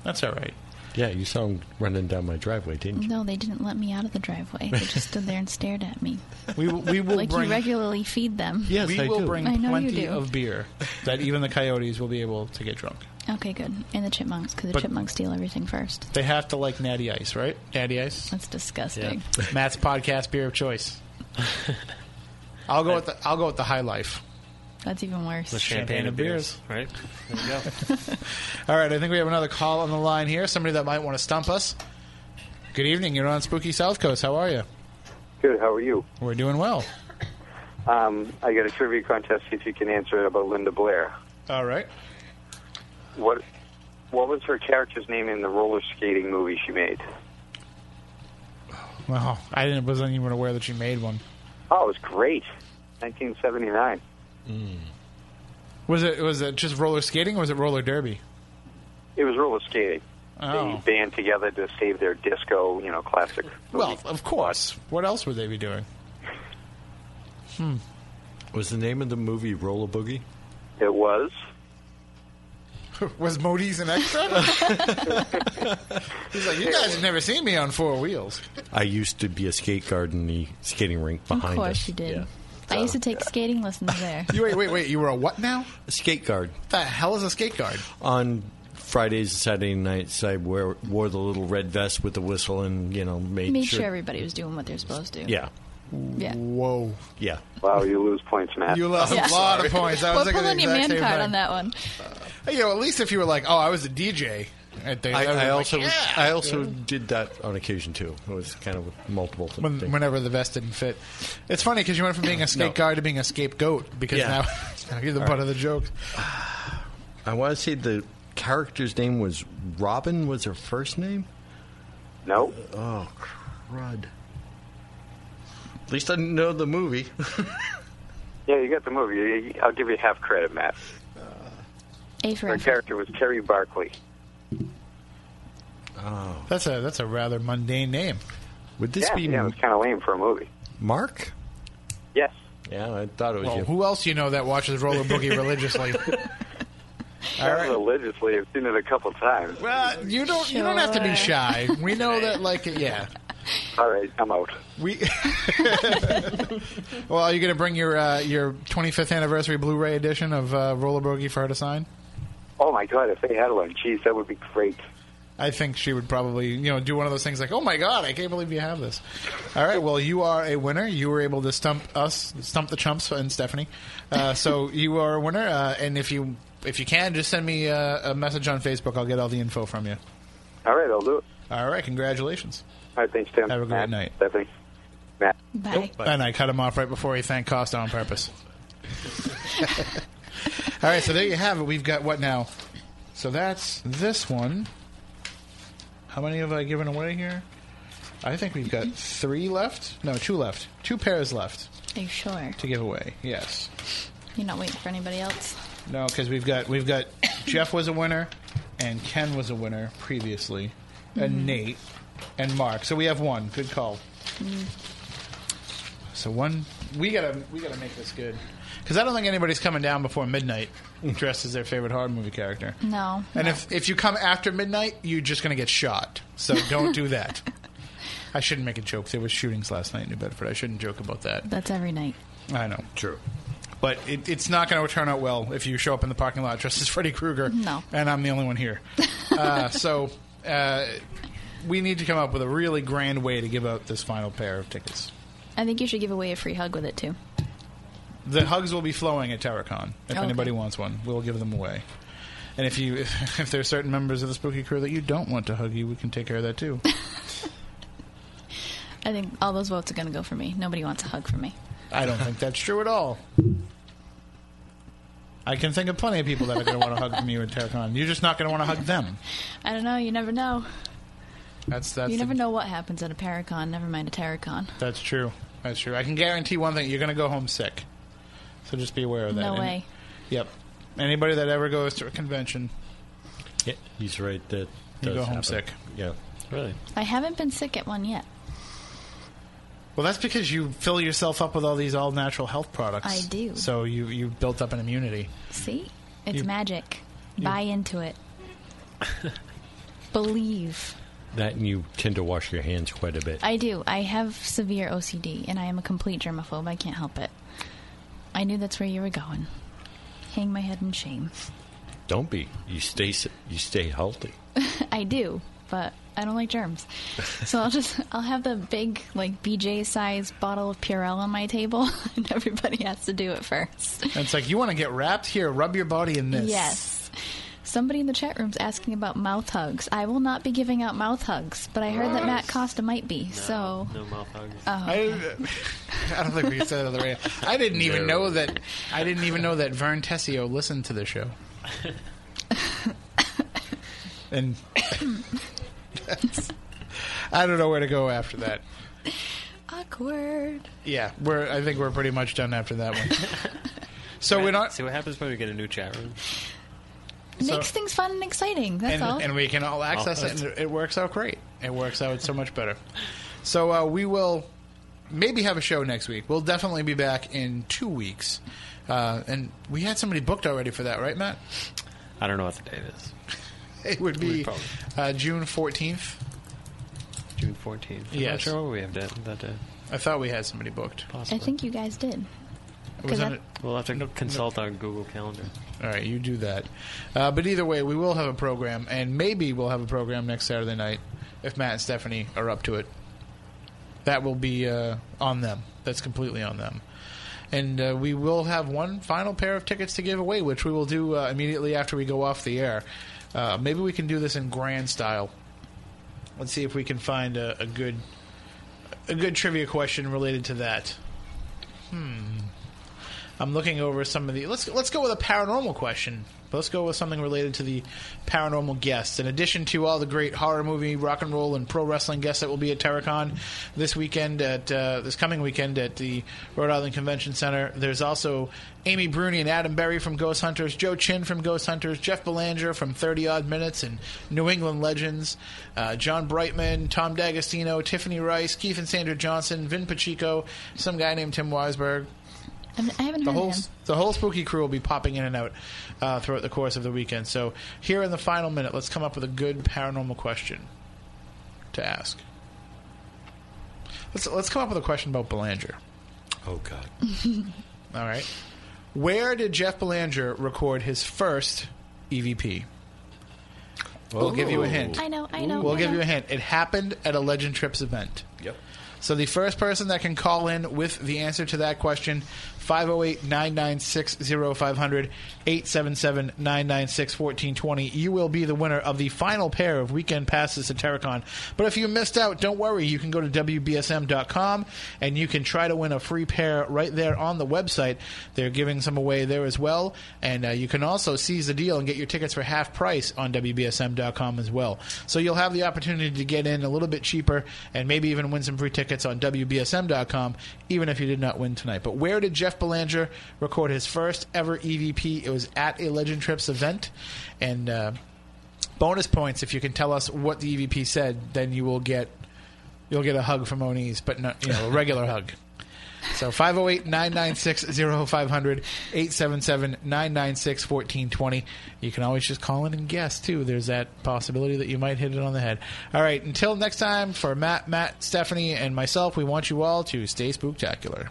That's all right. Yeah, you saw them running down my driveway, didn't you? No, they didn't let me out of the driveway. They just stood there and stared at me. We will- we will like bring. you regularly feed them. Yes, we I will do. bring I know you plenty do. of beer that even the coyotes will be able to get drunk. Okay, good. And the chipmunks, because the But- chipmunks steal everything first. They have to like Natty Ice, right? Natty Ice. That's disgusting. Matt's podcast beer of choice. I'll go with the I'll go with the High Life. That's even worse. The champagne, Champagne and and beers, right? There you go. All right, I think we have another call on the line here. Somebody that might want to stump us. Good evening. You're on Spooky South Coast. How are you? Good. How are you? We're doing well. Um, I got a trivia contest. See if you can answer it about Linda Blair. All right. What What was her character's name in the roller skating movie she made? Well, I didn't wasn't even aware that she made one. Oh, it was great. 1979. Was it was it just roller skating or was it roller derby? It was roller skating. Oh. They band together to save their disco, you know, classic. Well, of course. What else would they be doing? Hmm. Was the name of the movie Roller Boogie? It was. was Modi's an extra? He's like, you guys have never seen me on four wheels. I used to be a skate guard in the skating rink Of behind course us. you did. Yeah. I used to take skating lessons there. You wait, wait, wait. You were a what now? A skate guard. What the hell is a skate guard? On Fridays and Saturday nights, I wear, wore the little red vest with the whistle and, you know, made, Made sure everybody was doing what they're supposed to. Yeah. Yeah. Whoa. Yeah. Wow, you lose points, Matt. You lost Yeah. a lot of points. I was Well, thinking pull on your man card thing. on that one. You know, at least if you were like, oh, I was a DJ. At the, I, I was I like, also yeah. I also did that on occasion too. It was kind of multiple When, whenever the vest didn't fit. It's funny because you went from being a skate No. guard to being a scapegoat because Yeah. now, now you're the All butt right. of the joke. I want to say the character's name was Robin. Was her first name? No. Oh, crud. At least I didn't know the movie. Yeah, you got the movie. I'll give you half credit, Matt. A for Her effort. character was Terry Barkley. Oh, That's a that's a rather mundane name. would this yeah, be yeah, it was kind of lame for a movie. Mark? Yes. Yeah, I thought it was Well, you. who else you know that watches Roller Boogie religiously? Not religiously. I've seen it a couple times. Well, you don't you don't have to be shy. We know that, like, yeah. All right, I'm out. We well, are you going to bring your uh, your 25th anniversary Blu-ray edition of uh, Roller Boogie for her to sign? Oh my God, if they had one, geez, that would be great. I think she would probably, you know, do one of those things like, "Oh my god, I can't believe you have this." All right, well, you are a winner. You were able to stump us, stump the chumps and Stephanie. Uh, so you are a winner. Uh, and if you if you can, just send me uh, a message on Facebook. I'll get all the info from you. All right, I'll do it. All right, congratulations. All right, thanks, Tim. Have a great Matt, night. Stephanie. Matt. Bye. And I cut him off right before he thanked Costa on purpose. All right, so there you have it. We've got what now? So that's this one. How many have I given away here? I think we've got three left. No, two left. Two pairs left Are you sure? to give away. Yes. You're not waiting for anybody else? No, because we've got we've got Jeff was a winner, and Ken was a winner previously, and Mhm. Nate, and Mark. So we have one. Good call. Mm. So one, we gotta we gotta make this good. Because I don't think anybody's coming down before midnight dressed as their favorite horror movie character. No. And no. if if you come after midnight, you're just going to get shot. So don't do that. I shouldn't make a joke. There was shootings last night in New Bedford. I shouldn't joke about that. That's every night. I know. True. But it, it's not going to turn out well if you show up in the parking lot dressed as Freddy Krueger. No. And I'm the only one here. uh, so uh, we need to come up with a really grand way to give out this final pair of tickets. I think you should give away a free hug with it too. The hugs will be flowing at TerrorCon. If oh, Okay. anybody wants one, we'll give them away. And if you, if, if there are certain members of the spooky crew that you don't want to hug you, we can take care of that too. I think all those votes are going to go for me. Nobody wants a hug from me. I don't think that's true at all. I can think of plenty of people that are going to want to hug from you at TerrorCon. You're just not going to want to hug them. I don't know. You never know. That's that's you the- never know what happens at a Paracon. Never mind a TerrorCon. That's true. That's true. I can guarantee one thing: you're going to go home sick. So just be aware of that. No And- way. Yep. Anybody that ever goes to a convention, Yeah, he's right. That You does go home happen. sick. Yeah. Really? I haven't been sick at one yet. well, that's because you fill yourself up with all these all natural health products. I do. So you you built up an immunity. See? It's You- magic. Buy into it. Believe. That and you tend to wash your hands quite a bit. I do. I have severe OCD, and I am a complete germaphobe. I can't help it. I knew that's where you were going. Hang my head in shame. Don't be. You stay. You stay healthy. I do, but I don't like germs. So I'll just I'll have the big like BJ size bottle of Purell on my table, and everybody has to do it first. And it's like you want to get wrapped here. Rub your body in this. Yes. Somebody in the chat room's asking about mouth hugs. I will not be giving out mouth hugs, but I heard that Matt Costa might be. so No mouth hugs. Oh, I, I don't think we can say that on the radio. I didn't even No. know that. I didn't even know that Vern Tessio listened to the show. and I don't know where to go after that. awkward. Yeah, we're. I think we're pretty much done after that one. So we're not. See what happens when we get a new chat room. So- makes things fun and exciting. That's and, all. and we can all access it, and it works out great. It works out so much better. So uh, we will maybe have a show next week. We'll definitely be back in two weeks. Uh, and we had somebody booked already for that, right, Matt? I don't know what the date is. It would be uh, June 14th. June 14th. I'm Yes. not sure what we have that, that day. I thought we had somebody booked. I think you guys did. It was 'Cause on I- We'll have to consult our Google Calendar. All right, you do that. Uh, but either way, we will have a program, and maybe we'll have a program next Saturday night if Matt and Stephanie are up to it. That will be uh, on them. That's completely on them. And uh, we will have one final pair of tickets to give away, which we will do uh, immediately after we go off the air. Uh, maybe we can do this in grand style. Let's see if we can find a, a good a good trivia question related to that. Hmm. I'm looking over some of the. Let's let's go with a paranormal question. Let's go with something related to the paranormal guests. In addition to all the great horror movie, rock and roll, and pro wrestling guests that will be at TerrorCon this weekend at uh, this coming weekend at the Rhode Island Convention Center, there's also Amy Bruni and Adam Berry from Ghost Hunters, Joe Chin from Ghost Hunters, Jeff Belanger from 30 Odd Minutes and New England Legends, uh, John Brightman, Tom D'Agostino, Tiffany Rice, Keith and Sandra Johnson, Vin Pacheco, some guy named Tim Weisberg, I haven't the heard whole of him. the whole spooky crew will be popping in and out uh, throughout the course of the weekend. So here in the final minute, let's come up with a good paranormal question to ask. Let's let's come up with a question about Belanger. Oh God. All right, where did Jeff Belanger record his first EVP? We'll give you a hint. I know, I know. We'll I give know. you a hint. It happened at a Legend Trips event. Yep. So the first person that can call in with the answer to that question, 508-996-0500, 877-996-1420, you will be the winner of the final pair of weekend passes to TerrorCon. But if you missed out, don't worry. You can go to WBSM.com and you can try to win a free pair right there on the website. They're giving some away there as well. And uh, you can also seize the deal and get your tickets for half price on WBSM.com as well. So you'll have the opportunity to get in a little bit cheaper and maybe even win some free tickets on WBSM.com, even if you did not win tonight. But where did Jeff Belanger record his first ever EVP? It was at a Legend Trips event. And uh, bonus points if you can tell us what the EVP said, then you will get you'll get a hug from Oni's, but not you know a regular hug. So 508 996 0500 877 996 1420. You can always just call in and guess, too. There's that possibility that you might hit it on the head. All right, until next time, for Matt, Matt, Stephanie, and myself, we want you all to stay spooktacular.